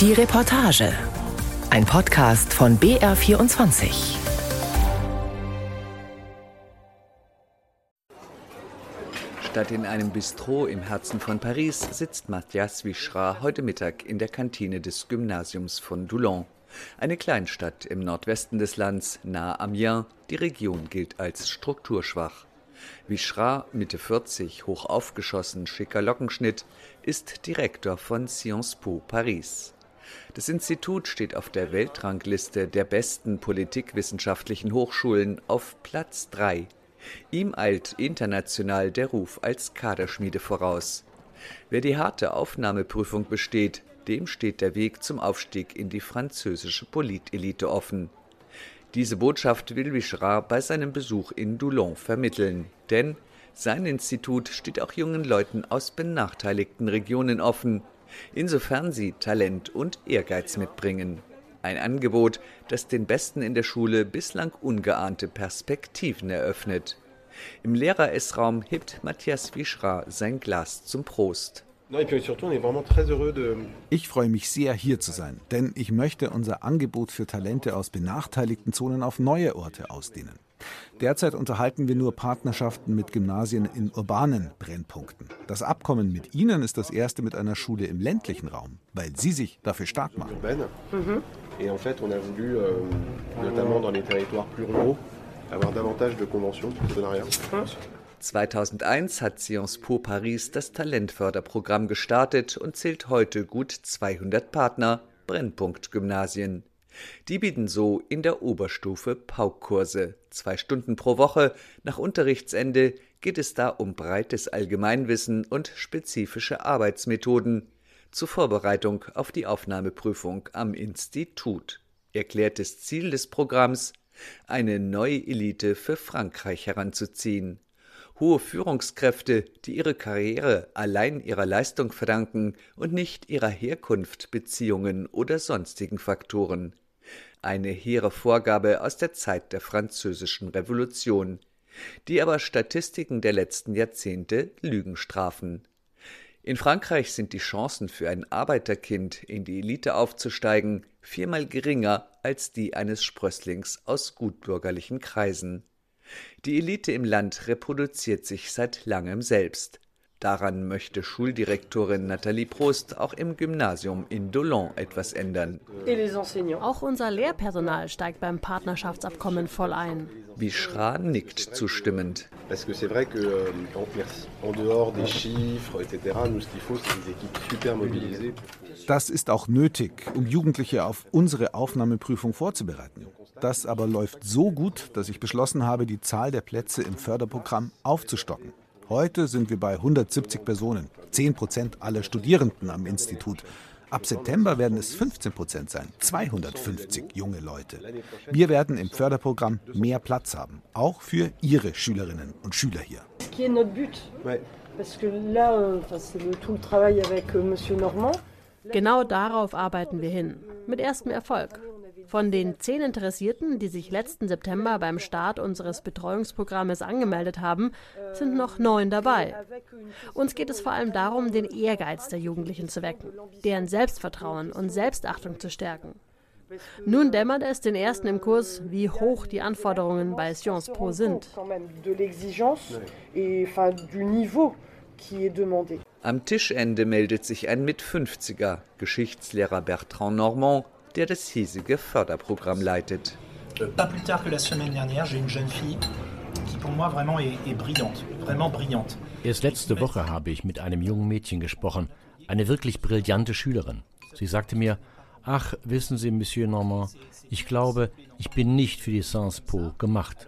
Die Reportage. Ein Podcast von BR24. Statt in einem Bistro im Herzen von Paris sitzt Mathias Vichra heute Mittag in der Kantine des Gymnasiums von Doulon. Eine Kleinstadt im Nordwesten des Landes, nahe Amiens. Die Region gilt als strukturschwach. Vichra, Mitte 40, hoch aufgeschossen, schicker Lockenschnitt, ist Direktor von Sciences Po Paris. Das Institut steht auf der Weltrangliste der besten politikwissenschaftlichen Hochschulen auf Platz 3. Ihm eilt international der Ruf als Kaderschmiede voraus. Wer die harte Aufnahmeprüfung besteht, dem steht der Weg zum Aufstieg in die französische Politelite offen. Diese Botschaft will Vichra bei seinem Besuch in Doulon vermitteln, denn sein Institut steht auch jungen Leuten aus benachteiligten Regionen offen, insofern sie Talent und Ehrgeiz mitbringen. Ein Angebot, das den Besten in der Schule bislang ungeahnte Perspektiven eröffnet. Im Lehrer-Essraum hebt Matthias Wischra sein Glas zum Prost. Ich freue mich sehr, hier zu sein, denn ich möchte unser Angebot für Talente aus benachteiligten Zonen auf neue Orte ausdehnen. Derzeit unterhalten wir nur Partnerschaften mit Gymnasien in urbanen Brennpunkten. Das Abkommen mit Ihnen ist das erste mit einer Schule im ländlichen Raum, weil Sie sich dafür stark machen. Mhm. Et en fait, on a voulu, euh, notamment dans les territoires plus ruraux, avoir davantage de conventions de partenariat. 2001 hat Sciences Po Paris das Talentförderprogramm gestartet und zählt heute gut 200 Partner, Brennpunkt-Gymnasien. Die bieten so in der Oberstufe Paukkurse. Zwei Stunden pro Woche. Nach Unterrichtsende geht es da um breites Allgemeinwissen und spezifische Arbeitsmethoden zur Vorbereitung auf die Aufnahmeprüfung am Institut. Erklärtes Ziel des Programms eine neue Elite für Frankreich heranzuziehen. Hohe Führungskräfte, die ihre Karriere allein ihrer Leistung verdanken und nicht ihrer Herkunft, Beziehungen oder sonstigen Faktoren eine hehre Vorgabe aus der Zeit der Französischen Revolution, die aber Statistiken der letzten Jahrzehnte Lügen strafen. In Frankreich sind die Chancen für ein Arbeiterkind in die Elite aufzusteigen viermal geringer als die eines Sprösslings aus gutbürgerlichen Kreisen. Die Elite im Land reproduziert sich seit langem selbst. Daran möchte Schuldirektorin Nathalie Prost auch im Gymnasium in Dolon etwas ändern. Auch unser Lehrpersonal steigt beim Partnerschaftsabkommen voll ein. Wie Schra nickt zustimmend. Euh, das ist auch nötig, um Jugendliche auf unsere Aufnahmeprüfung vorzubereiten. Das aber läuft so gut, dass ich beschlossen habe, die Zahl der Plätze im Förderprogramm aufzustocken. Heute sind wir bei 170 Personen, 10 Prozent aller Studierenden am Institut. Ab September werden es 15 Prozent sein, 250 junge Leute. Wir werden im Förderprogramm mehr Platz haben, auch für Ihre Schülerinnen und Schüler hier. Euh, euh, genau darauf arbeiten wir hin, mit erstem Erfolg. Von den zehn Interessierten, die sich letzten September beim Start unseres Betreuungsprogrammes angemeldet haben, sind noch neun dabei. Uns geht es vor allem darum, den Ehrgeiz der Jugendlichen zu wecken, deren Selbstvertrauen und Selbstachtung zu stärken. Nun dämmert es den Ersten im Kurs, wie hoch die Anforderungen bei Sciences Po sind. Am Tischende meldet sich ein Mit-50er, Geschichtslehrer Bertrand Normand, der das hiesige Förderprogramm leitet. Euh, pas plus tard que la semaine dernière, j'ai une jeune fille qui pour moi vraiment est, est brillante, vraiment brillante. Erst letzte Woche habe ich mit einem jungen Mädchen gesprochen, eine wirklich brillante Schülerin. Sie sagte mir, ach, wissen Sie, Monsieur Normand, ich glaube, ich bin nicht für die Sciences Po gemacht.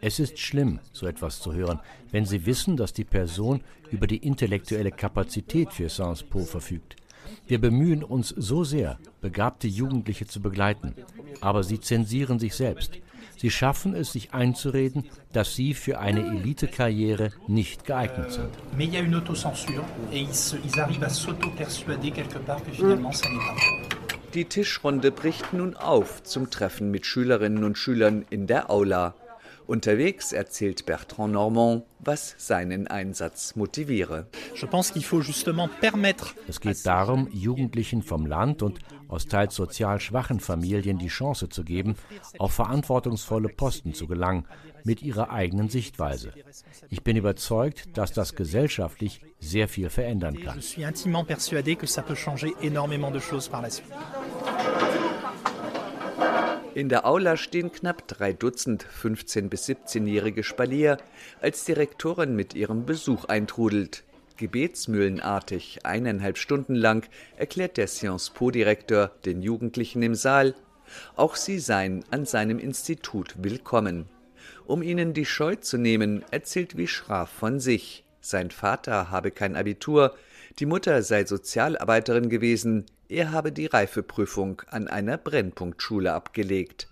Es ist schlimm, so etwas zu hören, wenn Sie wissen, dass die Person über die intellektuelle Kapazität für Sciences Po verfügt. Wir bemühen uns so sehr, begabte Jugendliche zu begleiten, aber sie zensieren sich selbst. Sie schaffen es, sich einzureden, dass sie für eine Elitekarriere nicht geeignet sind. Die Tischrunde bricht nun auf zum Treffen mit Schülerinnen und Schülern in der Aula. Unterwegs erzählt Bertrand Normand, was seinen Einsatz motiviere. Es geht darum, Jugendlichen vom Land und aus teils sozial schwachen Familien die Chance zu geben, auf verantwortungsvolle Posten zu gelangen, mit ihrer eigenen Sichtweise. Ich bin überzeugt, dass das gesellschaftlich sehr viel verändern kann. In der Aula stehen knapp drei Dutzend 15- bis 17-jährige Spalier, als die Rektorin mit ihrem Besuch eintrudelt. Gebetsmühlenartig, eineinhalb Stunden lang, erklärt der Sciences Po-Direktor den Jugendlichen im Saal, auch sie seien an seinem Institut willkommen. Um ihnen die Scheu zu nehmen, erzählt Wischraf von sich. Sein Vater habe kein Abitur, die Mutter sei Sozialarbeiterin gewesen, er habe die Reifeprüfung an einer Brennpunktschule abgelegt.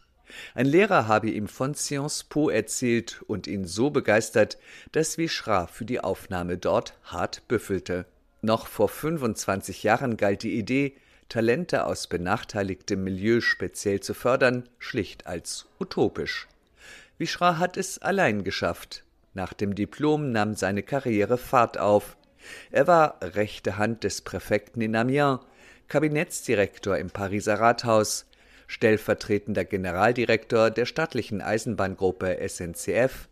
Ein Lehrer habe ihm von Sciences Po erzählt und ihn so begeistert, dass Vichra für die Aufnahme dort hart büffelte. Noch vor 25 Jahren galt die Idee, Talente aus benachteiligtem Milieu speziell zu fördern, schlicht als utopisch. Vichra hat es allein geschafft. Nach dem Diplom nahm seine Karriere Fahrt auf. Er war rechte Hand des Präfekten in Amiens, Kabinettsdirektor im Pariser Rathaus, stellvertretender Generaldirektor der staatlichen Eisenbahngruppe SNCF,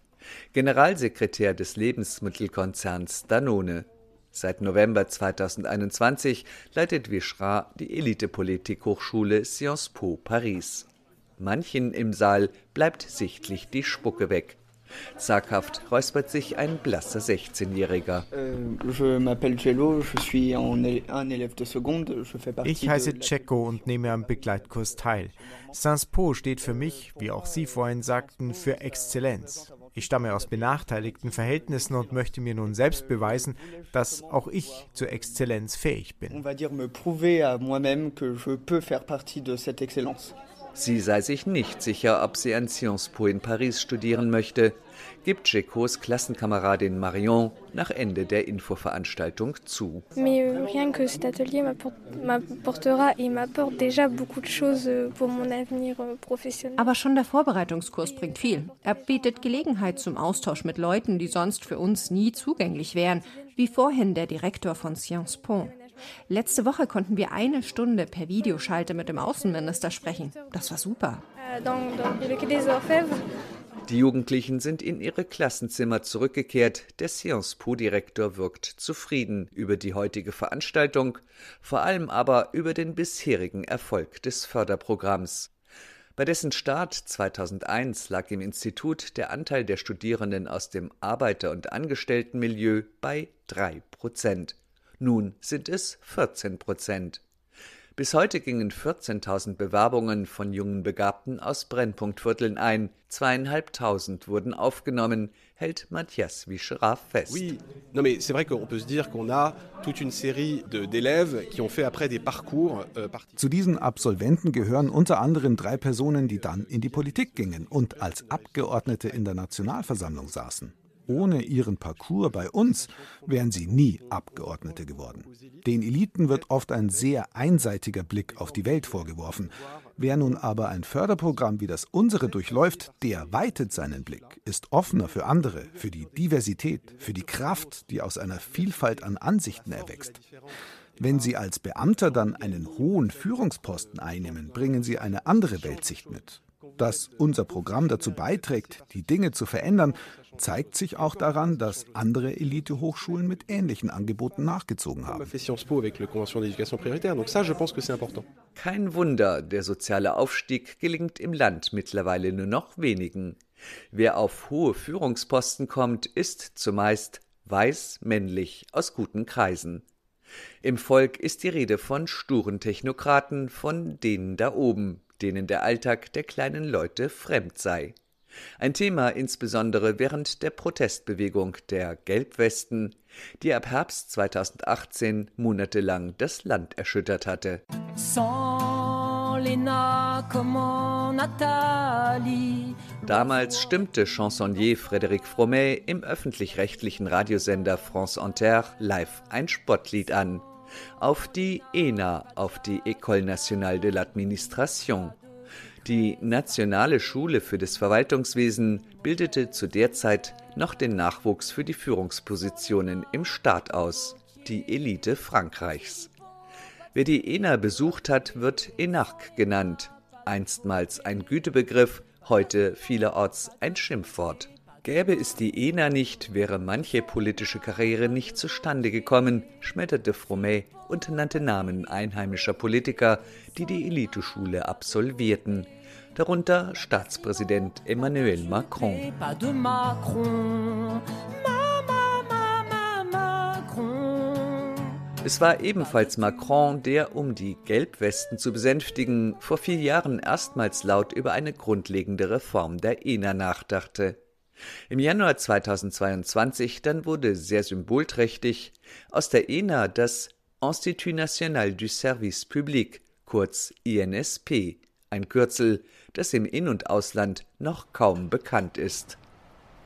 Generalsekretär des Lebensmittelkonzerns Danone. Seit November 2021 leitet Vichra die Elitepolitik-Hochschule Sciences Po Paris. Manchen im Saal bleibt sichtlich die Spucke weg. Zaghaft räuspert sich ein blasser 16-Jähriger. Ich heiße Cecco und nehme am Begleitkurs teil. Sciences Po steht für mich, wie auch Sie vorhin sagten, für Exzellenz. Ich stamme aus benachteiligten Verhältnissen und möchte mir nun selbst beweisen, dass auch ich zur Exzellenz fähig bin. Sie sei sich nicht sicher, ob sie an Sciences Po in Paris studieren möchte, gibt Jekos Klassenkameradin Marion nach Ende der Infoveranstaltung zu. Euh, euh, Aber schon der Vorbereitungskurs bringt viel. Er bietet Gelegenheit zum Austausch mit Leuten, die sonst für uns nie zugänglich wären, wie vorhin der Direktor von Sciences Po. Letzte Woche konnten wir eine Stunde per Videoschalte mit dem Außenminister sprechen. Das war super. Die Jugendlichen sind in ihre Klassenzimmer zurückgekehrt. Der Sciences Po-Direktor wirkt zufrieden über die heutige Veranstaltung, vor allem aber über den bisherigen Erfolg des Förderprogramms. Bei dessen Start 2001 lag im Institut der Anteil der Studierenden aus dem Arbeiter- und Angestelltenmilieu bei drei Prozent. Nun sind es 14 Prozent. Bis heute gingen 14.000 Bewerbungen von jungen Begabten aus Brennpunktvierteln ein. Zweieinhalbtausend wurden aufgenommen, hält Matthias Wischeraff fest. Oui, non mais c'est vrai qu'on peut se dire qu'on a toute une série d'élèves qui ont fait après des parcours. Euh, Zu diesen Absolventen gehören unter anderem drei Personen, die dann in die Politik gingen und als Abgeordnete in der Nationalversammlung saßen. Ohne ihren Parcours bei uns wären sie nie Abgeordnete geworden. Den Eliten wird oft ein sehr einseitiger Blick auf die Welt vorgeworfen. Wer nun aber ein Förderprogramm wie das unsere durchläuft, der weitet seinen Blick, ist offener für andere, für die Diversität, für die Kraft, die aus einer Vielfalt an Ansichten erwächst. Wenn Sie als Beamter dann einen hohen Führungsposten einnehmen, bringen Sie eine andere Weltsicht mit. Dass unser Programm dazu beiträgt, die Dinge zu verändern, zeigt sich auch daran, dass andere Elitehochschulen mit ähnlichen Angeboten nachgezogen haben. Kein Wunder, der soziale Aufstieg gelingt im Land mittlerweile nur noch wenigen. Wer auf hohe Führungsposten kommt, ist zumeist weiß, männlich, aus guten Kreisen. Im Volk ist die Rede von sturen Technokraten, von denen da oben, denen der Alltag der kleinen Leute fremd sei. Ein Thema insbesondere während der Protestbewegung der Gelbwesten, die ab Herbst 2018 monatelang das Land erschüttert hatte. Damals stimmte Chansonnier Frédéric Fromet im öffentlich-rechtlichen Radiosender France Inter live ein Spottlied an. Auf die ENA, auf die École Nationale de l'Administration. Die Nationale Schule für das Verwaltungswesen bildete zu der Zeit noch den Nachwuchs für die Führungspositionen im Staat aus, die Elite Frankreichs. Wer die ENA besucht hat, wird Enarque genannt, einstmals ein Gütebegriff, heute vielerorts ein Schimpfwort. Gäbe es die ENA nicht, wäre manche politische Karriere nicht zustande gekommen, schmetterte Fromet und nannte Namen einheimischer Politiker, die die Eliteschule absolvierten darunter Staatspräsident Emmanuel Macron. Es war ebenfalls Macron, der, um die Gelbwesten zu besänftigen, vor vier Jahren erstmals laut über eine grundlegende Reform der ENA nachdachte. Im Januar 2022 dann wurde sehr symbolträchtig aus der ENA das Institut National du Service Public, kurz INSP, ein Kürzel, das im In- und Ausland noch kaum bekannt ist.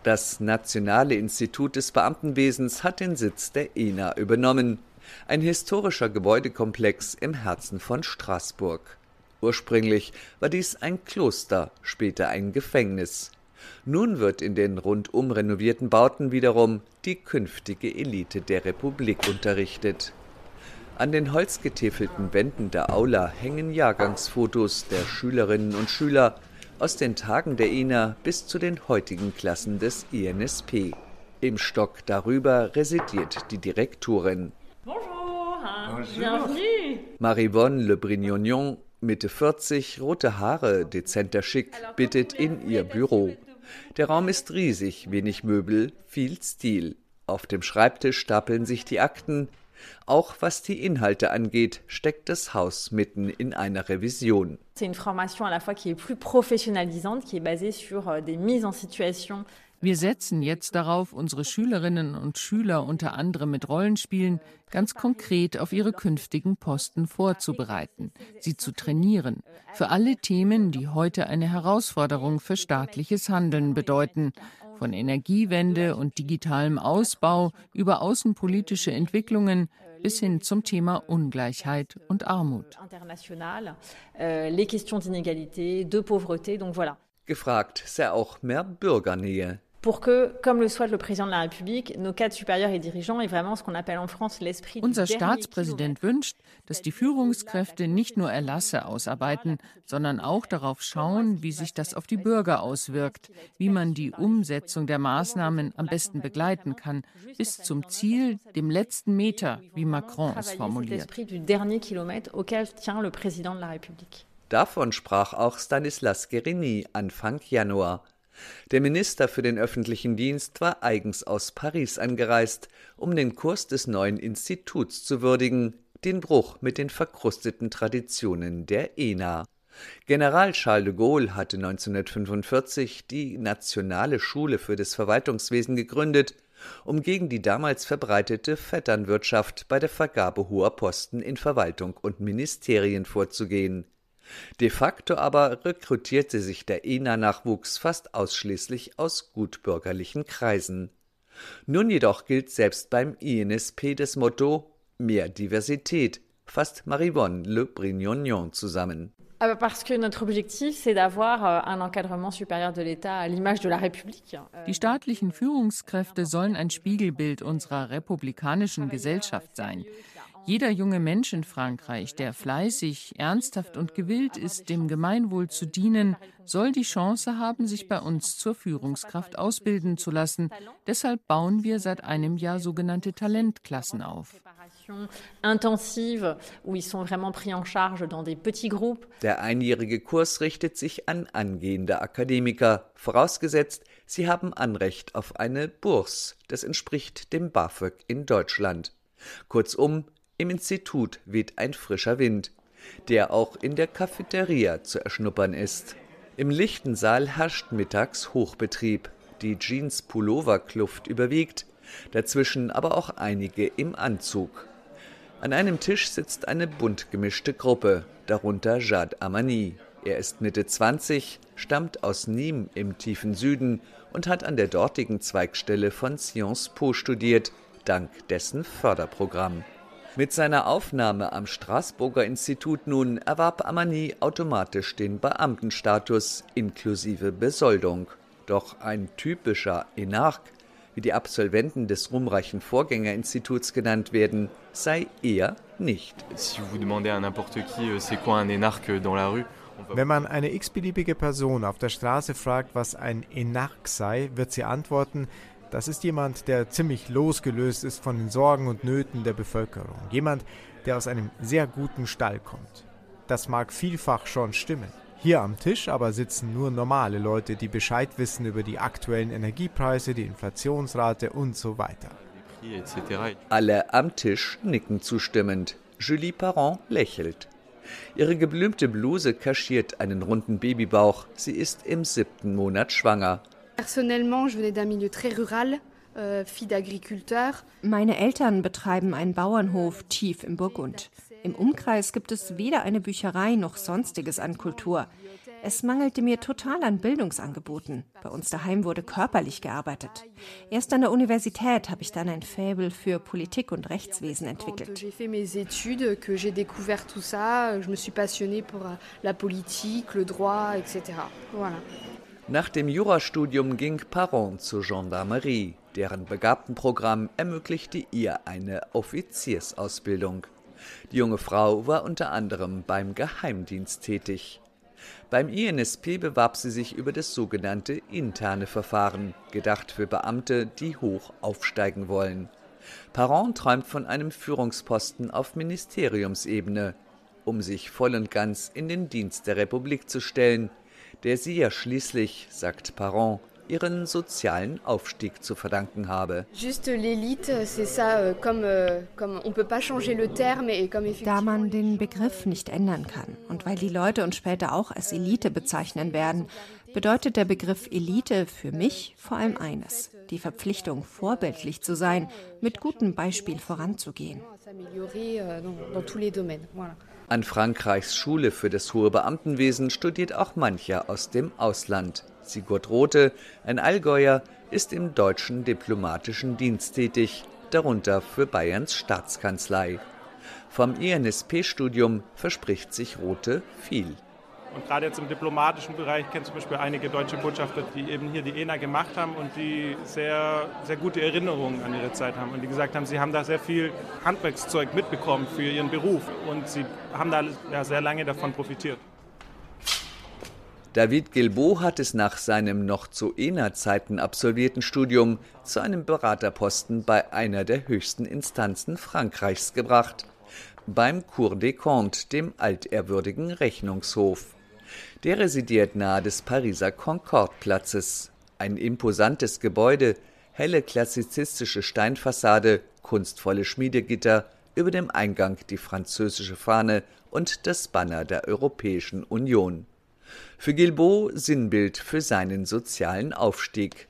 Das Nationale Institut des Beamtenwesens hat den Sitz der ENA übernommen, ein historischer Gebäudekomplex im Herzen von Straßburg. Ursprünglich war dies ein Kloster, später ein Gefängnis. Nun wird in den rundum renovierten Bauten wiederum die künftige Elite der Republik unterrichtet. An den holzgetäfelten Wänden der Aula hängen Jahrgangsfotos der Schülerinnen und Schüler aus den Tagen der INA bis zu den heutigen Klassen des INSP. Im Stock darüber residiert die Direktorin. Bonjour, bienvenue. Marivonne Le Brignognon, Mitte 40, rote Haare, dezenter Schick, bittet in ihr Büro. Der Raum ist riesig, wenig Möbel, viel Stil. Auf dem Schreibtisch stapeln sich die Akten, auch was die Inhalte angeht, steckt das Haus mitten in einer Revision. Euh, Wir setzen jetzt darauf, unsere Schülerinnen und Schüler unter anderem mit Rollenspielen ganz konkret auf ihre künftigen Posten vorzubereiten, sie zu trainieren, für alle Themen, die heute eine Herausforderung für staatliches Handeln bedeuten, von Energiewende und digitalem Ausbau über außenpolitische Entwicklungen bis hin zum Thema Ungleichheit und Armut. Euh, Gefragt sei auch mehr Bürgernähe pour que, comme le souhaite le président de la République, nos cadres supérieurs et dirigeants aient vraiment ce qu'on appelle en France l'esprit Unser Staatspräsident wünscht, dass die Führungskräfte nicht nur Erlasse ausarbeiten, sondern auch darauf schauen, wie sich das auf die Bürger auswirkt, wie man die Umsetzung der Maßnahmen am besten begleiten kann, bis zum Ziel, dem letzten Meter, wie Macron es formuliert. Davon sprach auch Stanislas Guerini Anfang Januar. Der Minister für den öffentlichen Dienst war eigens aus Paris angereist, um den Kurs des neuen Instituts zu würdigen, den Bruch mit den verkrusteten Traditionen der ENA. General Charles de Gaulle hatte 1945 die Nationale Schule für das Verwaltungswesen gegründet, um gegen die damals verbreitete Vetternwirtschaft bei der Vergabe hoher Posten in Verwaltung und Ministerien vorzugehen De facto aber rekrutierte sich der ENA-Nachwuchs fast ausschließlich aus gutbürgerlichen Kreisen. Nun jedoch gilt selbst beim INSP das Motto Mehr Diversität, fasst Marivonne Le Brignognon zusammen. Parce que notre objectif, c'est d'avoir un encadrement supérieur de l'État à l'image de la République. Die staatlichen Führungskräfte sollen ein Spiegelbild unserer republikanischen Gesellschaft sein. Jeder junge Mensch in Frankreich, der fleißig, ernsthaft und gewillt ist, dem Gemeinwohl zu dienen, soll die Chance haben, sich bei uns zur Führungskraft ausbilden zu lassen. Deshalb bauen wir seit einem Jahr sogenannte Talentklassen auf. Der einjährige Kurs richtet sich an angehende Akademiker, vorausgesetzt, sie haben Anrecht auf eine Bourse. Das entspricht dem BAföG in Deutschland. Kurzum, im Institut weht ein frischer Wind, der auch in der Cafeteria zu erschnuppern ist. Im lichten Saal herrscht mittags Hochbetrieb. Die Jeans-Pullover-Kluft überwiegt, dazwischen aber auch einige im Anzug. An einem Tisch sitzt eine bunt gemischte Gruppe, darunter Jad Amani. Er ist Mitte 20, stammt aus Nîmes im tiefen Süden und hat an der dortigen Zweigstelle von Sciences Po studiert, dank dessen Förderprogramm. Mit seiner Aufnahme am Straßburger Institut nun erwarb Amani automatisch den Beamtenstatus inklusive Besoldung. Doch ein typischer Enarch, wie die Absolventen des ruhmreichen Vorgängerinstituts genannt werden, sei er nicht. Euh, Wenn man eine x-beliebige Person auf der Straße fragt, was ein Enarch sei, wird sie antworten, das ist jemand, der ziemlich losgelöst ist von den Sorgen und Nöten der Bevölkerung. Jemand, der aus einem sehr guten Stall kommt. Das mag vielfach schon stimmen. Hier am Tisch aber sitzen nur normale Leute, die Bescheid wissen über die aktuellen Energiepreise, die Inflationsrate und so weiter. Alle am Tisch nicken zustimmend. Julie Parent lächelt. Ihre geblümte Bluse kaschiert einen runden Babybauch. Sie ist im siebten Monat schwanger. Personnellement, je venais d'un milieu très rural, euh, Meine Eltern betreiben einen Bauernhof tief im Burgund. Im Umkreis gibt es weder eine Bücherei noch sonstiges an Kultur. Es mangelte mir total an Bildungsangeboten. Bei uns daheim wurde körperlich gearbeitet. Erst an der Universität habe ich dann ein Faible für Politik und Rechtswesen entwickelt. Voilà. Nach dem Jurastudium ging Paron zur Gendarmerie. Deren Begabtenprogramm ermöglichte ihr eine Offiziersausbildung. Die junge Frau war unter anderem beim Geheimdienst tätig. Beim INSP bewarb sie sich über das sogenannte interne Verfahren, gedacht für Beamte, die hoch aufsteigen wollen. Paron träumt von einem Führungsposten auf Ministeriumsebene, um sich voll und ganz in den Dienst der Republik zu stellen, der sie ja schließlich, sagt Parent, ihren sozialen Aufstieg zu verdanken habe. Euh, euh, da man den Begriff nicht ändern kann und weil die Leute uns später auch als Elite bezeichnen werden, bedeutet der Begriff Elite für mich vor allem eines, die Verpflichtung, vorbildlich zu sein, mit gutem Beispiel voranzugehen. An Frankreichs Schule für das hohe Beamtenwesen studiert auch mancher aus dem Ausland. Sigurd Rothe, ein Allgäuer, ist im deutschen diplomatischen Dienst tätig, darunter für Bayerns Staatskanzlei. Vom INSP-Studium verspricht sich Rothe viel. Und gerade jetzt im diplomatischen Bereich kenne zum Beispiel einige deutsche Botschafter, die eben hier die ENA gemacht haben und die sehr, sehr gute Erinnerungen an ihre Zeit haben. Und die gesagt haben, sie haben da sehr viel Handwerkszeug mitbekommen für ihren Beruf und sie haben da ja, sehr lange davon profitiert. David Gilbo hat es nach seinem noch zu ENA-Zeiten absolvierten Studium zu einem Beraterposten bei einer der höchsten Instanzen Frankreichs gebracht, beim Cour des Comptes, dem altehrwürdigen Rechnungshof. Der residiert nahe des Pariser Concorde-Platzes. Ein imposantes Gebäude, helle klassizistische Steinfassade, kunstvolle Schmiedegitter, über dem Eingang die französische Fahne und das Banner der Europäischen Union. Für Gilbo Sinnbild für seinen sozialen Aufstieg.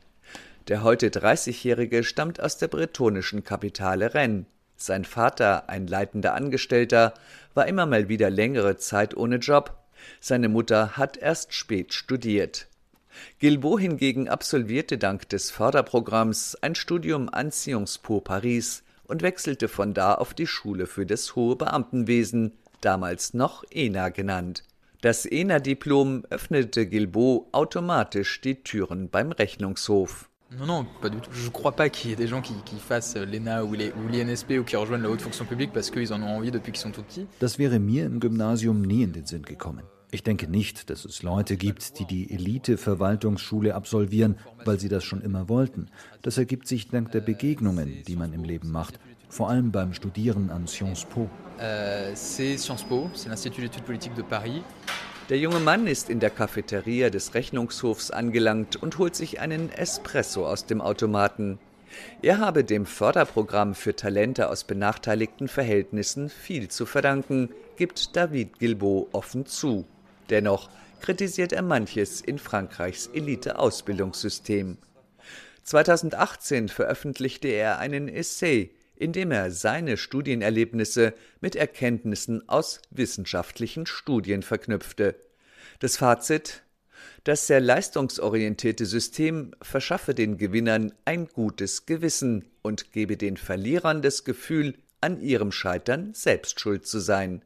Der heute 30-Jährige stammt aus der bretonischen Kapitale Rennes. Sein Vater, ein leitender Angestellter, war immer mal wieder längere Zeit ohne Job seine Mutter hat erst spät studiert. Gilbo hingegen absolvierte dank des Förderprogramms ein Studium an Sciences Po Paris und wechselte von da auf die Schule für das hohe Beamtenwesen, damals noch ENA genannt. Das ENA-Diplom öffnete Gilbo automatisch die Türen beim Rechnungshof. Non, non, pas du tout. Je crois pas qu'il y ait des gens qui, qui fassent l'ENA ou l'INSP ou qui rejoignent la haute fonction publique parce qu'ils en ont envie depuis qu'ils sont tout petits. Das wäre mir im Gymnasium nie in den Sinn gekommen. Ich denke nicht, dass es Leute gibt, die die Elite-Verwaltungsschule absolvieren, weil sie das schon immer wollten. Das ergibt sich dank der Begegnungen, die man im Leben macht, vor allem beim Studieren an Sciences Po. Euh, c'est Sciences Po, c'est l'Institut d'études politiques de Paris. Der junge Mann ist in der Cafeteria des Rechnungshofs angelangt und holt sich einen Espresso aus dem Automaten. Er habe dem Förderprogramm für Talente aus benachteiligten Verhältnissen viel zu verdanken, gibt David Gilbo offen zu. Dennoch kritisiert er manches in Frankreichs Elite-Ausbildungssystem. 2018 veröffentlichte er einen Essay, in dem er seine Studienerlebnisse mit Erkenntnissen aus wissenschaftlichen Studien verknüpfte. Das Fazit Das sehr leistungsorientierte System verschaffe den Gewinnern ein gutes Gewissen und gebe den Verlierern das Gefühl, an ihrem Scheitern selbst schuld zu sein.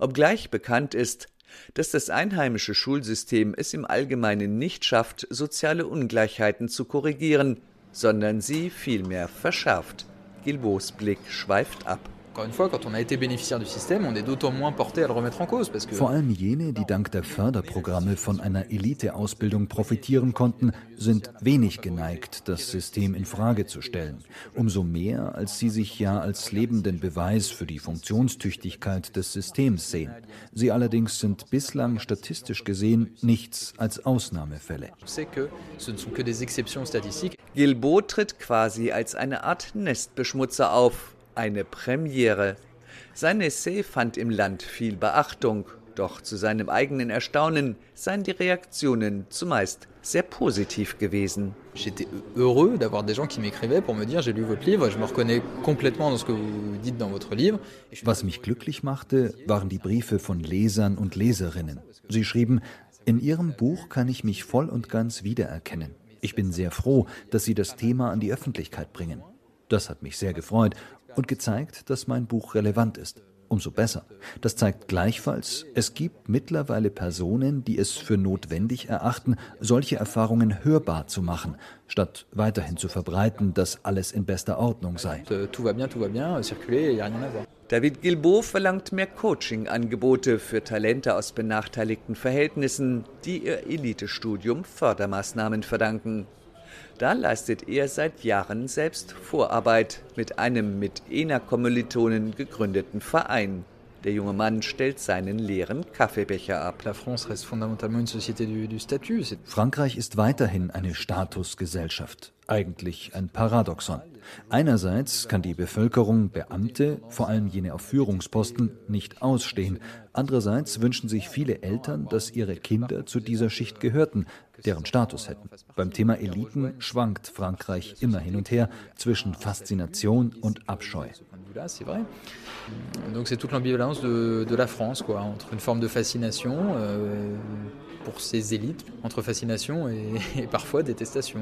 Obgleich bekannt ist, dass das einheimische Schulsystem es im Allgemeinen nicht schafft, soziale Ungleichheiten zu korrigieren, sondern sie vielmehr verschärft. Gilbots Blick schweift ab. Vor allem jene, die dank der Förderprogramme von einer Eliteausbildung profitieren konnten, sind wenig geneigt, das System in Frage zu stellen. Umso mehr, als sie sich ja als lebenden Beweis für die Funktionstüchtigkeit des Systems sehen. Sie allerdings sind bislang statistisch gesehen nichts als Ausnahmefälle. Gilbot tritt quasi als eine Art Nestbeschmutzer auf eine Premiere. Sein Essay fand im Land viel Beachtung, doch zu seinem eigenen Erstaunen seien die Reaktionen zumeist sehr positiv gewesen. J'étais heureux d'avoir des gens qui m'écrivaient pour me dire j'ai lu votre livre, je me reconnais complètement dans ce que vous dites dans votre livre. Was mich glücklich machte, waren die Briefe von Lesern und Leserinnen. Sie schrieben, in Ihrem Buch kann ich mich voll und ganz wiedererkennen. Ich bin sehr froh, dass Sie das Thema an die Öffentlichkeit bringen. Das hat mich sehr gefreut und gezeigt, dass mein Buch relevant ist. Umso besser. Das zeigt gleichfalls, es gibt mittlerweile Personen, die es für notwendig erachten, solche Erfahrungen hörbar zu machen, statt weiterhin zu verbreiten, dass alles in bester Ordnung sei. David Gilbo verlangt mehr Coaching-Angebote für Talente aus benachteiligten Verhältnissen, die ihr Elitestudium Fördermaßnahmen verdanken. Da leistet er seit Jahren selbst Vorarbeit mit einem mit ENA-Kommilitonen gegründeten Verein. Der junge Mann stellt seinen leeren Kaffeebecher ab. Frankreich ist weiterhin eine Statusgesellschaft. Eigentlich ein Paradoxon. Einerseits kann die Bevölkerung Beamte, vor allem jene auf Führungsposten, nicht ausstehen. Andererseits wünschen sich viele Eltern, dass ihre Kinder zu dieser Schicht gehörten, deren Status hätten. Beim Thema Eliten schwankt Frankreich immer hin und her zwischen Faszination und Abscheu. Donc c'est toute l'ambivalence de, de, la France, quoi, entre une forme de fascination euh, pour ces élites, entre fascination et, et parfois détestation.